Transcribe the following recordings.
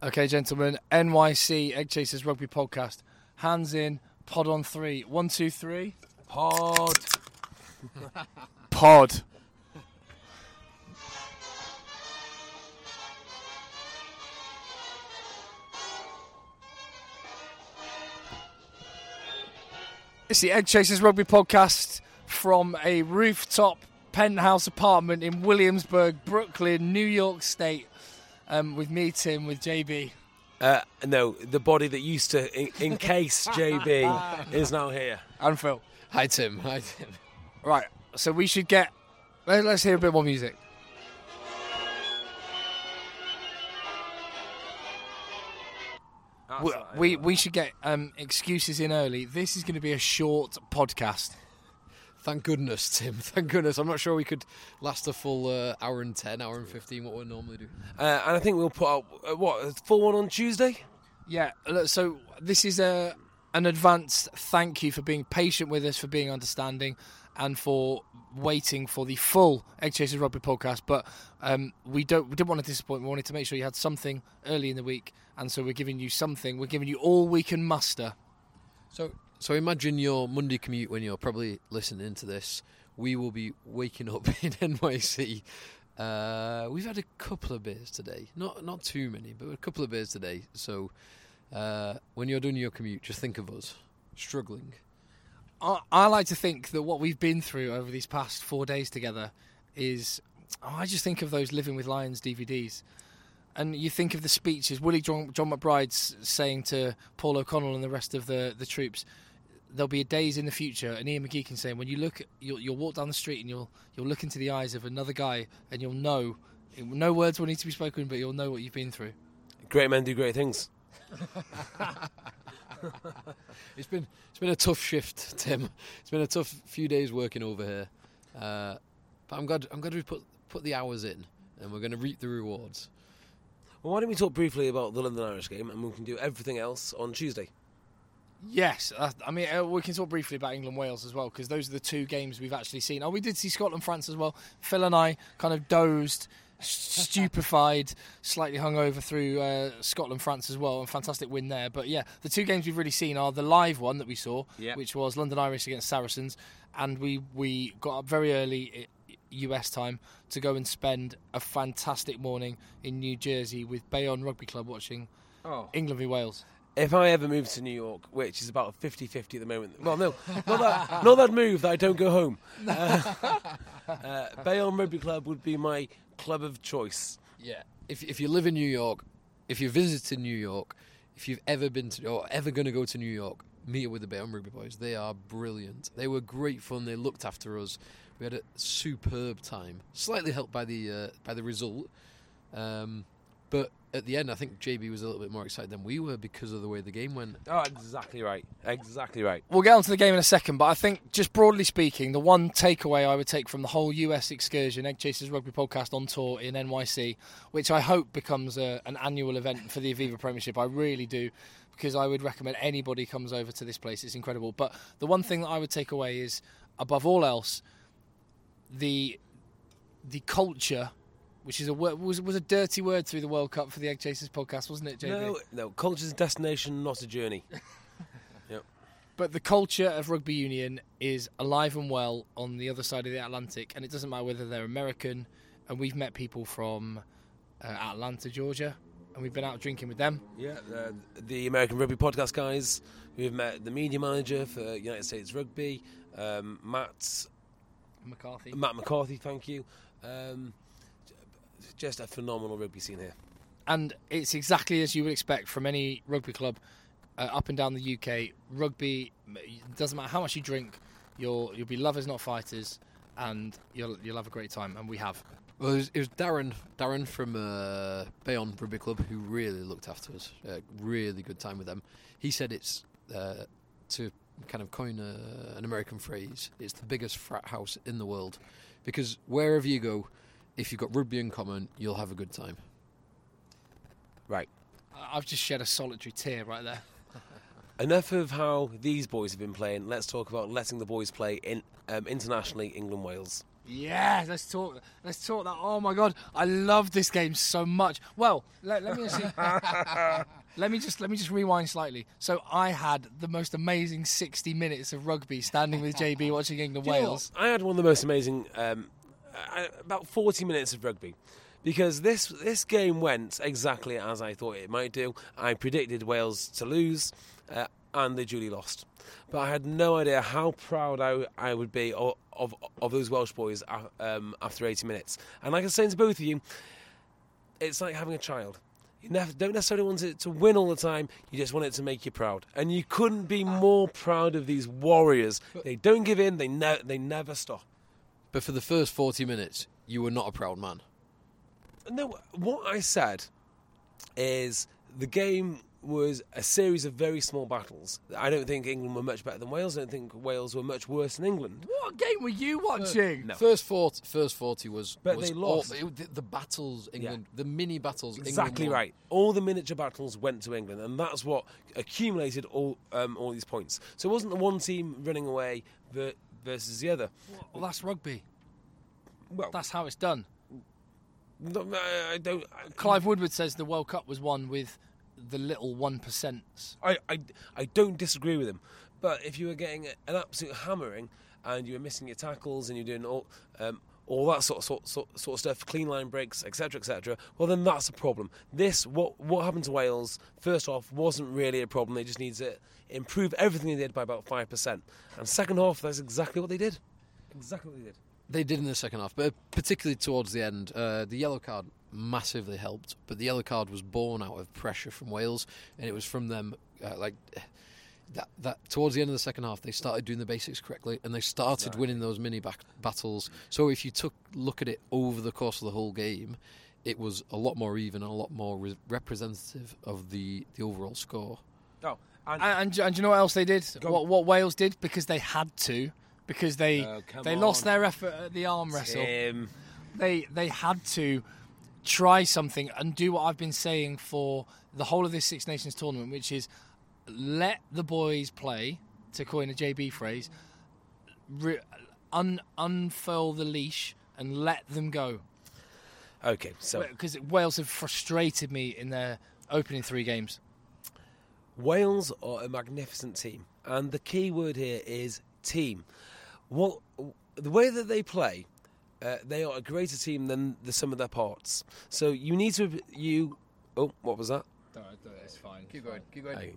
Okay, gentlemen, NYC Egg Chasers Rugby Podcast. Hands in, pod on three. One, two, three. Pod. Pod. It's the Egg Chasers Rugby Podcast from a rooftop penthouse apartment in Williamsburg, Brooklyn, New York State. Um, with me, Tim, with JB. Uh, no, the body that used to en- encase JB is now here. And Phil. Hi Tim. Hi Tim. Right, so we should get. let- Let's hear a bit more music. We, we, we should get um, excuses in early. This is going to be a short podcast. Thank goodness, Tim. Thank goodness. I'm not sure we could last a full uh, hour and ten, hour and fifteen, what we normally do. Uh, and I think we'll put out uh, what a full one on Tuesday. Yeah, so this is a an advanced thank you for being patient with us, for being understanding, and for waiting for the full Egg Chasers Rugby podcast. But um, we don't we didn't want to disappoint. We wanted to make sure you had something early in the week, and so we're giving you something. We're giving you all we can muster. So, so imagine your Monday commute when you're probably listening to this. We will be waking up in NYC. Uh, we've had a couple of beers today, not not too many, but a couple of beers today. So, uh, when you're doing your commute, just think of us struggling. I, I like to think that what we've been through over these past four days together is. oh, I just think of those Living with Lions DVDs. And you think of the speeches, Willie John, John McBride's saying to Paul O'Connell and the rest of the, the troops, there'll be a days in the future, and Ian McGeechan say, when you look, you'll, you'll walk down the street and you'll you'll look into the eyes of another guy, and you'll know, no words will need to be spoken, but you'll know what you've been through. Great men do great things. It's been it's been a tough shift, Tim. It's been a tough few days working over here, uh, but I'm glad I'm glad we put put the hours in, and we're going to reap the rewards. Well, why don't we talk briefly about the London Irish game, and we can do everything else on Tuesday. Yes, uh, I mean uh, we can talk briefly about England Wales as well because those are the two games we've actually seen. Oh, we did see Scotland France as well. Phil and I kind of dozed, stupefied, slightly hungover through uh, Scotland France as well. A fantastic win there. But yeah, the two games we've really seen are the live one that we saw, Yep. which was London Irish against Saracens, and we we got up very early. US time to go and spend a fantastic morning in New Jersey with Bayonne Rugby Club watching England v Wales. If I ever move to New York, which is about 50-50 at the moment, well, no, not that, not that move that I don't go home. Uh, uh, Bayonne Rugby Club would be my club of choice. Yeah. If if you live in New York, if you visited New York, if you've ever been to or ever going to go to New York, meet up with the Bayonne Rugby Boys. They are brilliant. They were great fun. They looked after us. We had a superb time. Slightly helped by the uh, by the result, um, but at the end, I think JB was a little bit more excited than we were because of the way the game went. Oh, exactly right. Exactly right. We'll get onto the game in a second, but I think, just broadly speaking, the one takeaway I would take from the whole US excursion, Egg Chasers Rugby Podcast on tour in NYC, which I hope becomes a, an annual event for the Aviva Premiership, I really do, because I would recommend anybody comes over to this place. It's incredible. But the one thing that I would take away is, above all else, the the culture. Which is a was was a dirty word through the World Cup for the Egg Chasers podcast, wasn't it, JB? No, no. Culture's a destination, not a journey. yep. But the culture of rugby union is alive and well on the other side of the Atlantic, and it doesn't matter whether they're American. And we've met people from uh, Atlanta, Georgia, and we've been out drinking with them. Yeah, uh, the American Rugby Podcast guys. We've met the media manager for United States Rugby, um, Matt McCarthy. Matt McCarthy. Thank you. Um, just a phenomenal rugby scene here. and it's exactly as you would expect from any rugby club uh, up and down the UK. Rugby doesn't matter how much you drink, you'll you'll be lovers not fighters, and you'll you'll have a great time, and we have. Well, it was, it was Darren, Darren from uh, Bayonne Rugby Club who really looked after us. Uh, really good time with them. He said it's uh, to kind of coin a, an American phrase. It's the biggest frat house in the world because wherever you go, if you've got rugby in common, you'll have a good time. Right. I- I've just shed a solitary tear right there. Enough of how these boys have been playing. Let's talk about letting the boys play in um, internationally, England Wales. Yeah, let's talk. Let's talk that. Oh my god, I love this game so much. Well, let, let me just let me just let me just rewind slightly. So I had the most amazing sixty minutes of rugby, standing with JB watching England Do you know? Wales. I had one of the most amazing, um, about 40 minutes of rugby. Because this this game went exactly as I thought it might do. I predicted Wales to lose, uh, and they duly lost. But I had no idea how proud I, I would be of, of, of those Welsh boys uh, um, after 80 minutes. And like I was saying to both of you, it's like having a child. You never, don't necessarily want it to win all the time. You just want it to make you proud, and you couldn't be more proud of these warriors. They don't give in. They ne- they never stop. But for the first 40 minutes, you were not a proud man. No, what I said is the game was a series of very small battles. I don't think England were much better than Wales. I don't think Wales were much worse than England. What game were you watching? No. First 40, first 40 was. But was they lost. all- it- the, the battles, England, the mini battles. Exactly won. right. All the miniature battles went to England, and that's what accumulated all um, all these points. So it wasn't the one team running away ver- versus the other. Well, that's rugby. Well, That's how it's done. no, I I don't. Clive Woodward says the World Cup was won with the little one percents. I, I, I don't disagree with him. But if you were getting an absolute hammering and you were missing your tackles and you're doing all um, all that sort of sort, sort, sort of stuff, clean line breaks, etc., etc., well then that's a problem. This what what happened to Wales first off wasn't really a problem. They just need to improve everything they did by about five percent. And second half, that's exactly what they did. Exactly what they did. They did in the second half, but particularly towards the end, uh, the yellow card massively helped. But the yellow card was born out of pressure from Wales, and it was from them. Uh, like that, that towards the end of the second half, they started doing the basics correctly, and they started winning those mini back battles. So if you took look at it over the course of the whole game, it was a lot more even and a lot more re- representative of the the overall score. Oh, and, And, and, do you know what else they did? What, what Wales did because they had to, because they Oh, they lost their effort at the arm wrestle. Tim, They they had to try something and do what I've been saying for the whole of this Six Nations tournament, which is let the boys play, to coin a JB phrase, re- un, unfurl the leash and let them go. okay, so Because Wales have frustrated me in their opening three games. Wales are a magnificent team, and the key word here is team. What the way that they play, uh, they are a greater team than the sum of their parts. So you need to you. Oh, what was that? It's fine. Keep going. Keep going. Okay.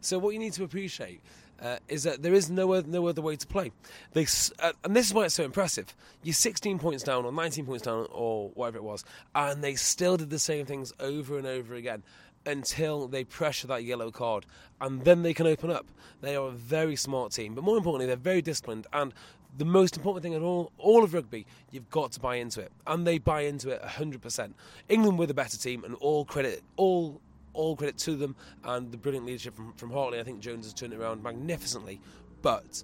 So what you need to appreciate uh, is that there is no other, no other way to play. They uh, and this is why it's so impressive. You're 16 points down or 19 points down or whatever it was, and they still did the same things over and over again until they pressure that yellow card, and then they can open up. They are a very smart team, but more importantly, they're very disciplined and. The most important thing in all, all of rugby, you've got to buy into it, and they buy into it 100%. England were the better team, and all credit, all all credit to them and the brilliant leadership from, from Hartley. I think Jones has turned it around magnificently, but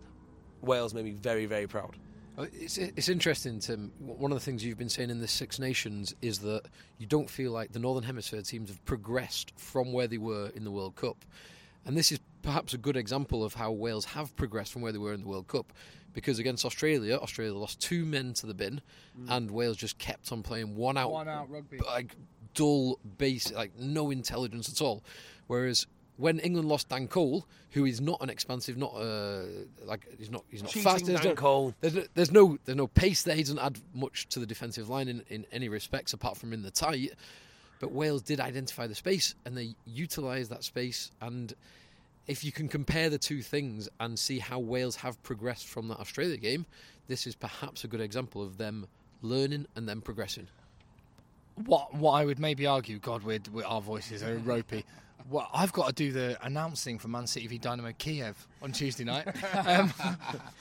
Wales made me very, very proud. Uh, It's, it's interesting, Tim. One of the things you've been saying in the Six Nations is that you don't feel like the Northern Hemisphere teams have progressed from where they were in the World Cup. And this is perhaps a good example of how Wales have progressed from where they were in the World Cup. Because against Australia, Australia lost two men to the bin, and Wales just kept on playing one out, One out rugby. like dull base, like no intelligence at all. Whereas when England lost Dan Cole, who is not an expansive, not uh, like he's not he's not Cheating fast. There's Dan no, Cole. there's no, there's no there's no pace there. He doesn't add much to the defensive line in, in any respects apart from in the tight. But Wales did identify the space and they utilised that space. And if you can compare the two things and see how Wales have progressed from that Australia game, this is perhaps a good example of them learning and then progressing. What what I would maybe argue, God, we're, we're, our voices are ropey. Well, I've got to do the announcing for Man City v Dynamo Kiev on Tuesday night. Um,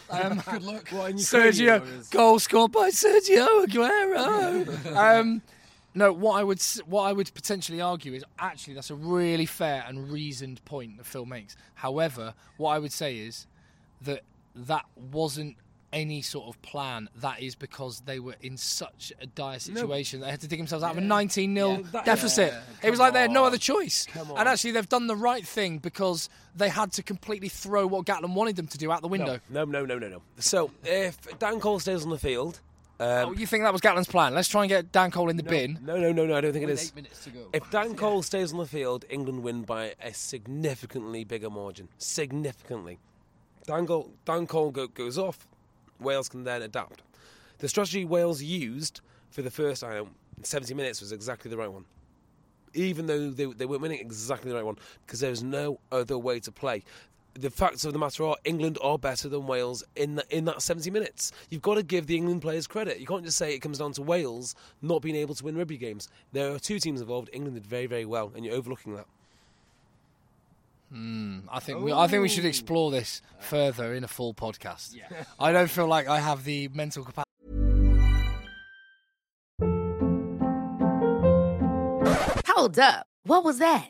um, Good luck. Sergio, goal scored by Sergio Aguero. um, no, what I would s- what I would potentially argue is actually that's a really fair and reasoned point that Phil makes. However, what I would say is that that wasn't any sort of plan. That is because they were in such a dire situation. They had to dig themselves out of a 19 0 Yeah, deficit. yeah, it was come like they had no other choice. And actually, they've done the right thing because they had to completely throw what Gatland wanted them to do out the window. No, no, no, no, no. So if Dan Cole stays on the field, um, Oh, you think that was Gatland's plan? Let's try and get Dan Cole in the bin. no, no, no, no, I don't think it With is. eight minutes to go. If Dan Cole stays on the field, England win by a significantly bigger margin. Significantly. Dan Cole, Dan Cole go, goes off, Wales can then adapt. The strategy Wales used for the first, I know, 70 minutes was exactly the right one. Even though they, they weren't winning, exactly the right one, because there was no other way to play. The facts of the matter are, England are better than Wales in the, in that 70 minutes. You've got to give the England players credit. You can't just say it comes down to Wales not being able to win rugby games. There are two teams involved. England did very, very well, and you're overlooking that. Hmm, I think we, I think we should oh. explore this further in a full podcast. I don't feel like I have the mental capacity. Hold up. What was that?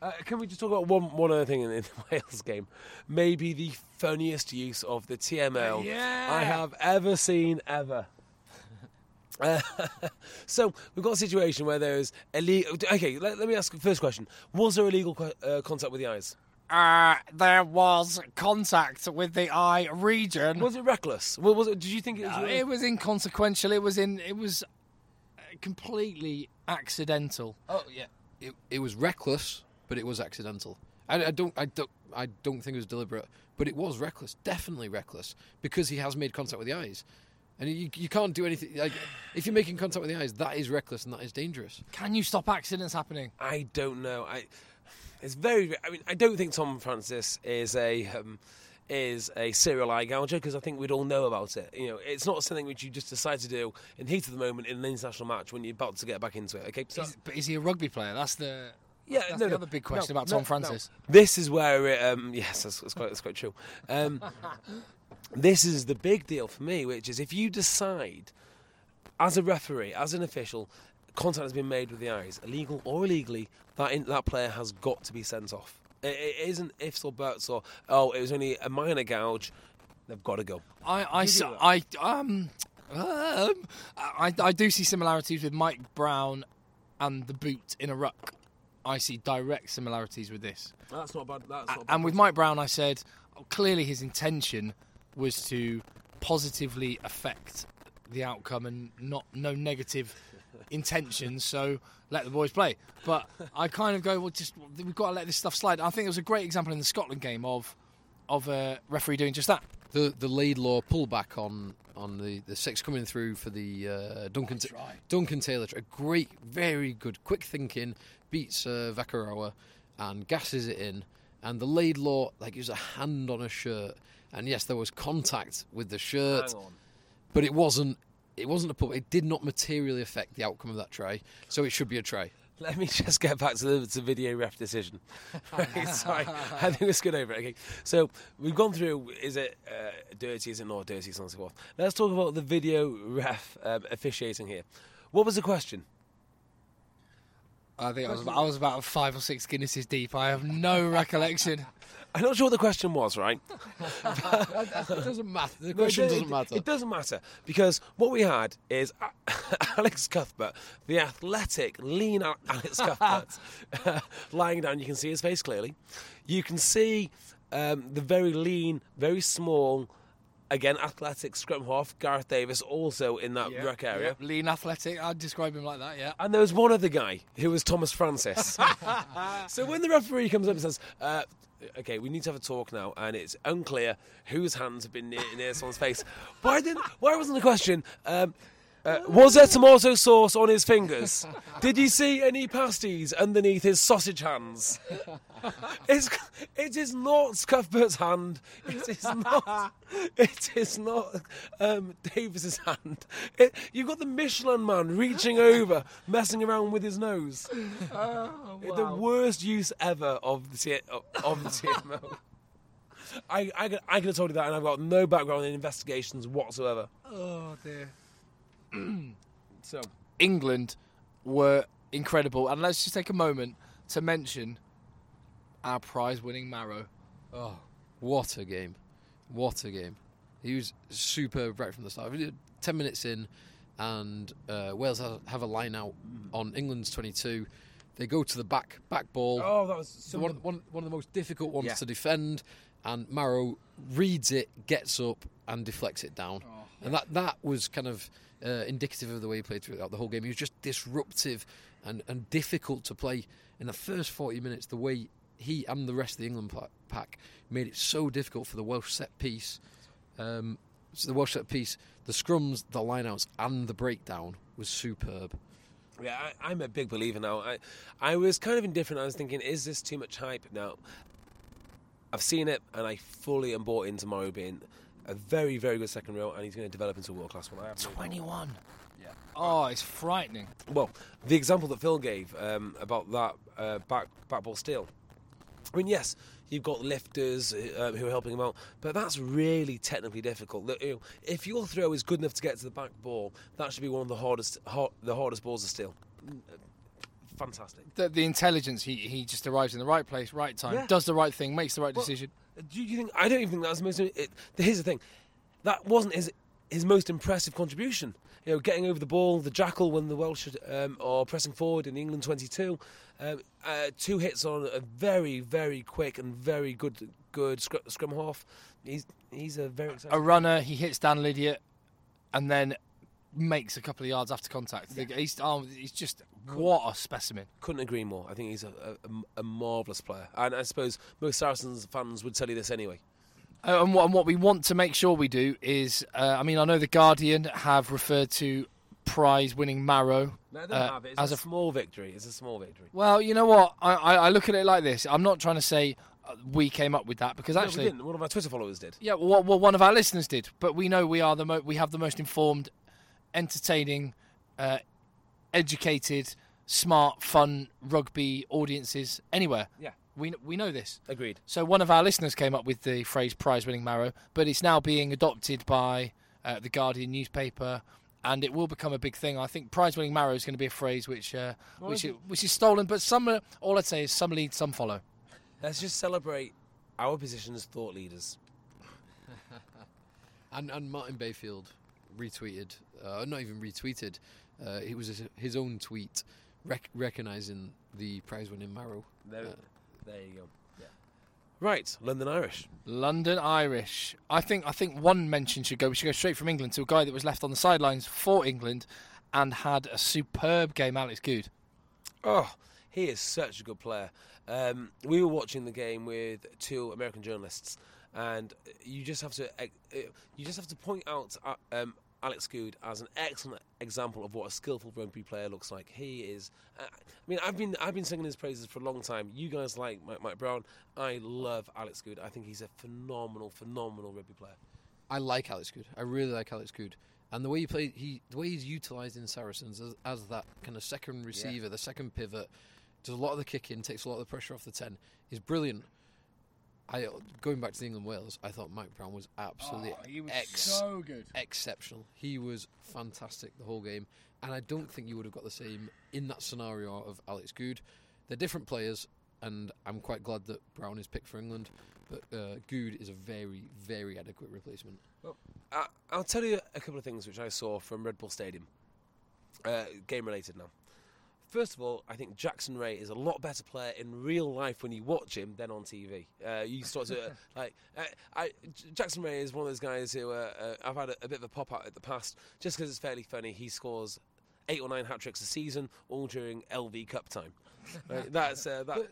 Uh, can we just talk about one one other thing in, in the Wales game? Maybe the funniest use of the TMO I have ever seen ever. Uh, so we've got a situation where there's illegal. Okay, let, let me ask the first question: Was there illegal co- uh, contact with the eyes? uh, there was contact with the eye region. Was it reckless? Was, was it, did you think it was? Uh, it was inconsequential. It was in. It was uh, completely accidental. Oh yeah, it, it was reckless, but it was accidental. I, I don't, I don't, I don't think it was deliberate, but it was reckless, definitely reckless, because he has made contact with the eyes, and you, you can't do anything. Like if you're making contact with the eyes, that is reckless and that is dangerous. Can you stop accidents happening? I don't know. I it's very. I mean, I don't think Tom Francis is a um, is a serial eye gouger because I think we'd all know about it. You know, it's not something which you just decide to do in heat of the moment in an international match when you're about to get back into it. Okay, so Is, but is he a rugby player? That's the. Yeah, that's no, the no, other big question no, about Tom. Francis. This is where it, um, yes, that's, that's quite that's quite true. Um, this is the big deal for me, which is if you decide as a referee, as an official, contact has been made with the eyes, illegal or illegally, that in, that player has got to be sent off. It, it isn't ifs or buts or oh, it was only a minor gouge. They've got to go. I, I, You s- do that. I, um, um, I, I do see similarities with Mike Brown and the boot in a ruck. I see direct similarities with this. That's not bad. That's A- and with Mike Brown, I said oh, clearly his intention was to positively affect the outcome and not no negative intentions. So let the boys play. But I kind of go, well, just we've got to let this stuff slide. I think it was a great example in the Scotland game of of a referee doing just that. The the Laidlaw pullback on on the, the six coming through for the uh, Duncan Duncan Taylor, a great, very good, quick thinking, beats uh, Vakatawa and gasses it in, and the Laidlaw like it was a hand on a shirt, and yes, there was contact with the shirt, but it wasn't. It wasn't a pull. It did not materially affect the outcome of that try, so it should be a try. Let me just get back to the, to video ref decision. Right, sorry, I think let's get over it. Okay, so we've gone through: is it uh, dirty? Is it not dirty? So on and so forth. Let's talk about the video ref um, officiating here. What was the question? I think I was, I was about five or six Guinnesses deep. I have no recollection. I'm not sure what the question was. Right? it doesn't matter. The No, question it- doesn't matter. It doesn't matter because what we had is Alex Cuthbert, the athletic, lean Alex Cuthbert, lying down. You can see his face clearly. You can see um, the very lean, very small, again athletic scrum half Gareth Davies also in that ruck area. Yep, lean athletic. I'd describe him like that, yeah. And there was one other guy who was Thomas Francis. so when the referee comes up and says, uh, "Okay, we need to have a talk now," and it's unclear whose hands have been near, near someone's face, why didn't? Why wasn't the question? Um, uh, was there tomato sauce on his fingers? Did you see any pasties underneath his sausage hands? It's, it is not Cuthbert's hand. It is not. It is not um, Davies's hand. It, you've got the Michelin man reaching over, messing around with his nose. The worst use ever of the T- of the TMO. I, I, I could have told you that, and I've got no background in investigations whatsoever. Oh, dear. So England were incredible. And let's just take a moment to mention our prize winning Marrow. Oh, what a game! What a game! He was superb right from the start. Ten minutes in, and uh, Wales have, a line out on England's 22. They go to the back back ball. Oh, that was So one, one, one of the most difficult ones Yeah. to defend, and Marrow reads it, gets up, and deflects it down. And that, that was kind of uh, indicative of the way he played throughout the whole game. He was just disruptive and, and difficult to play. In the first 40 minutes, the way he and the rest of the England pack made it so difficult for the Welsh set piece. Um, so the Welsh set piece, the scrums, the lineouts, and the breakdown was superb. Yeah, I, I'm a big believer now. I, I was kind of indifferent. I was thinking, is this too much hype? Now, I've seen it, and I fully am bought into Maro being a very, very good second row, and he's going to develop into a world class one. I have no doubt. 21. Yeah. Oh, it's frightening. Well, the example that Phil gave um, about that uh, back back ball steal. I mean, yes, you've got lifters uh, who are helping him out, but that's really technically difficult. That, you know, if your throw is good enough to get to the back ball, that should be one of the hardest har the hardest balls to steal. Fantastic. The, the intelligence, he, he just arrives in the right place, right time, Yeah. does the right thing, makes the right Well, decision. Do you think? I don't even think that's the most. It, here's the thing, that wasn't his his most impressive contribution. You know, getting over the ball, the jackal when the Welsh um, are pressing forward in England 22, um, uh, two hits on a very very quick and very good good scrum, scrum half. He's he's a very exciting. A runner, he hits Dan Lydiate and then makes a couple of yards after contact. The- He's, oh, he's just, what a specimen. Couldn't agree more. I think he's a, a, a marvelous player, and I suppose most Saracens fans would tell you this anyway. Uh, and, what, and what we want to make sure we do is, uh, I mean, I know the Guardian have referred to prize-winning Marrow No, uh, have it. It's as a, a. small victory. It's a small victory. well, you know what? I, I, I look at it like this. I'm not trying to say uh, we came up with that because No, we actually, didn't. One of our Twitter followers did. yeah, well, well, one of our listeners did. But we know we are the mo- we have the most informed, entertaining, uh, educated, smart, fun rugby audiences anywhere. Yeah. We we know this. Agreed. So one of our listeners came up with the phrase "prize-winning marrow," but it's now being adopted by uh, the Guardian newspaper, and it will become a big thing. I think "prize-winning marrow" is going to be a phrase which uh, which is, which is stolen, but some uh, all I'd say is some lead, some follow. Let's just celebrate our position as thought leaders. And and Martin Bayfield retweeted, uh, not even retweeted, uh, it was his, his own tweet rec- recognizing the prize-winning Marrow. There, Uh, there you go. Right, London Irish. London Irish. I think I think one mention should go. We should go straight from England to a guy that was left on the sidelines for England and had a superb game. Alex Goode. Oh, he is such a good player. Um, we were watching the game with two American journalists, and you just have to uh, you just have to point out uh, um, Alex Goode as an excellent example of what a skillful rugby player looks like. He is. Uh, I mean, I've been I've been singing his praises for a long time. You guys like Mike, Mike Brown. I love Alex Goode. I think he's a phenomenal, phenomenal rugby player. I like Alex Goode. I really like Alex Goode. And the way he played, he the way he's utilised in Saracens as, as that kind of second receiver, the second pivot, does a lot of the kicking, takes a lot of the pressure off the ten, is brilliant. I going back to the England Wales, I thought Mike Brown was absolutely Oh, he was ex- so good. exceptional. He was fantastic the whole game, and I don't think you would have got the same in that scenario of Alex Goode. They're different players, and I'm quite glad that Brown is picked for England. But uh, Goode is a very, very adequate replacement. I, I'll tell you a couple of things which I saw from Red Bull Stadium. Uh, game related now. First of all, I think Jackson Wray is a lot better player in real life when you watch him than on TV. Uh, you start to uh, like I, I, Jackson Wray is one of those guys who uh, uh, I've had a, a bit of a pop out at the past just because it's fairly funny. He scores eight or nine hat tricks a season, all during LV Cup time. Right? That's uh, that.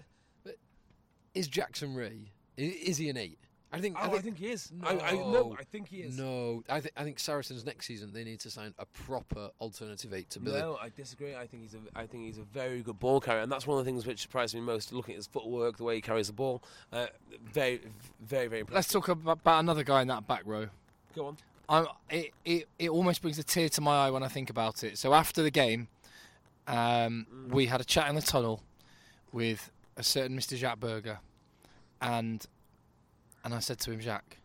Is Jackson Wray? Is he an eight? I think. Oh, I think he is. I, I, no, I think he is. No, I think I think Saracens next season they need to sign a proper alternative eight to Billy. No, I disagree. I think he's a, I think he's a very good ball carrier, and that's one of the things which surprised me most. Looking at his footwork, the way he carries the ball, uh, very, very, very impressive. Let's talk about, about another guy in that back row. go on. I'm, it, it, it almost brings a tear to my eye when I think about it. So after the game, um, we had a chat in the tunnel with a certain Mr. Jacques Burger, and and I said to him, Jacques,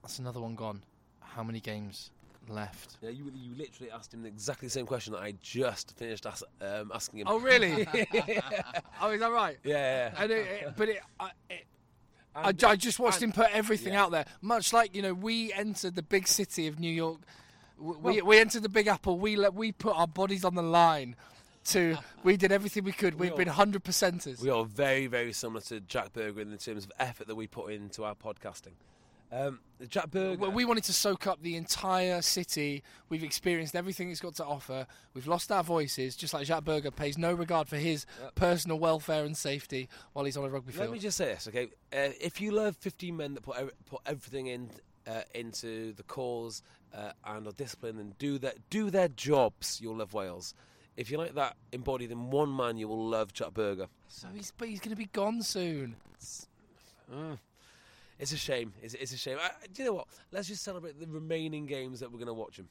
that's another one gone. How many games left? Yeah, you, you literally asked him exactly the same question that I just finished as, um, asking him. Oh really? oh, is that right? yeah, yeah. And it, it- but it, I, it, I, I just watched and- him put everything yeah. out there. Much like you know, we entered the big city of New York. W- We we entered the Big Apple. We let we put our bodies on the line. To we did everything we could. We've all- been hundred percenters. We are very, very similar to Jacques Burger in the terms of effort that we put into our podcasting. Um, Jacques Burger. Well, we wanted to soak up the entire city. We've experienced everything it's got to offer. We've lost our voices, just like Jacques Burger pays no regard for his personal welfare and safety while he's on a rugby field. Let me just say this, okay? Uh, if you love 15 men that put ev- put everything in uh, into the cause uh, and are disciplined and do their do their jobs, you'll love Wales. If you like that embodied in one man, you will love Jacques Burger. so he's but he's going to be gone soon. It's a shame. It's, it's a shame. I, do you know what? Let's just celebrate the remaining games that we're going to watch him.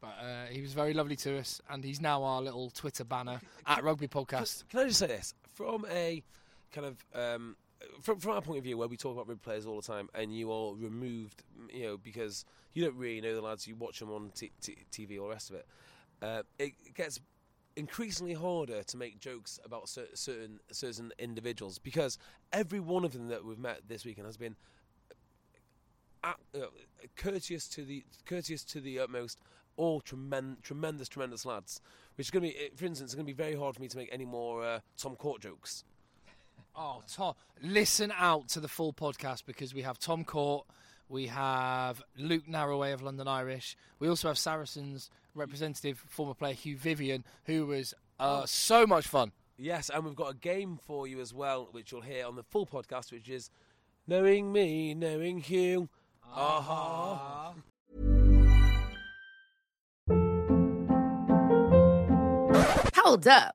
But uh, he was very lovely to us, and he's now our little Twitter banner at Rugby Podcast. Can I just say this from a kind of um, from from our point of view, where we talk about rugby players all the time, and you are removed, you know, because you don't really know the lads, you watch them on t- t- TV or the rest of it. Uh, it gets increasingly harder to make jokes about cer- certain certain individuals because every one of them that we've met this weekend has been uh, uh, courteous to the courteous to the utmost, all tremendous, tremendous, tremendous lads. Which is going to be, for instance, it's going to be very hard for me to make any more uh, Tom Court jokes. Oh, Tom, listen out to the full podcast because we have Tom Court, we have Luke Narraway of London Irish, we also have Saracens representative, former player Hugh Vyvyan, who was uh, so much fun. Yes, and we've got a game for you as well, which you'll hear on the full podcast, which is knowing me, knowing Hugh. Aha. Hold up.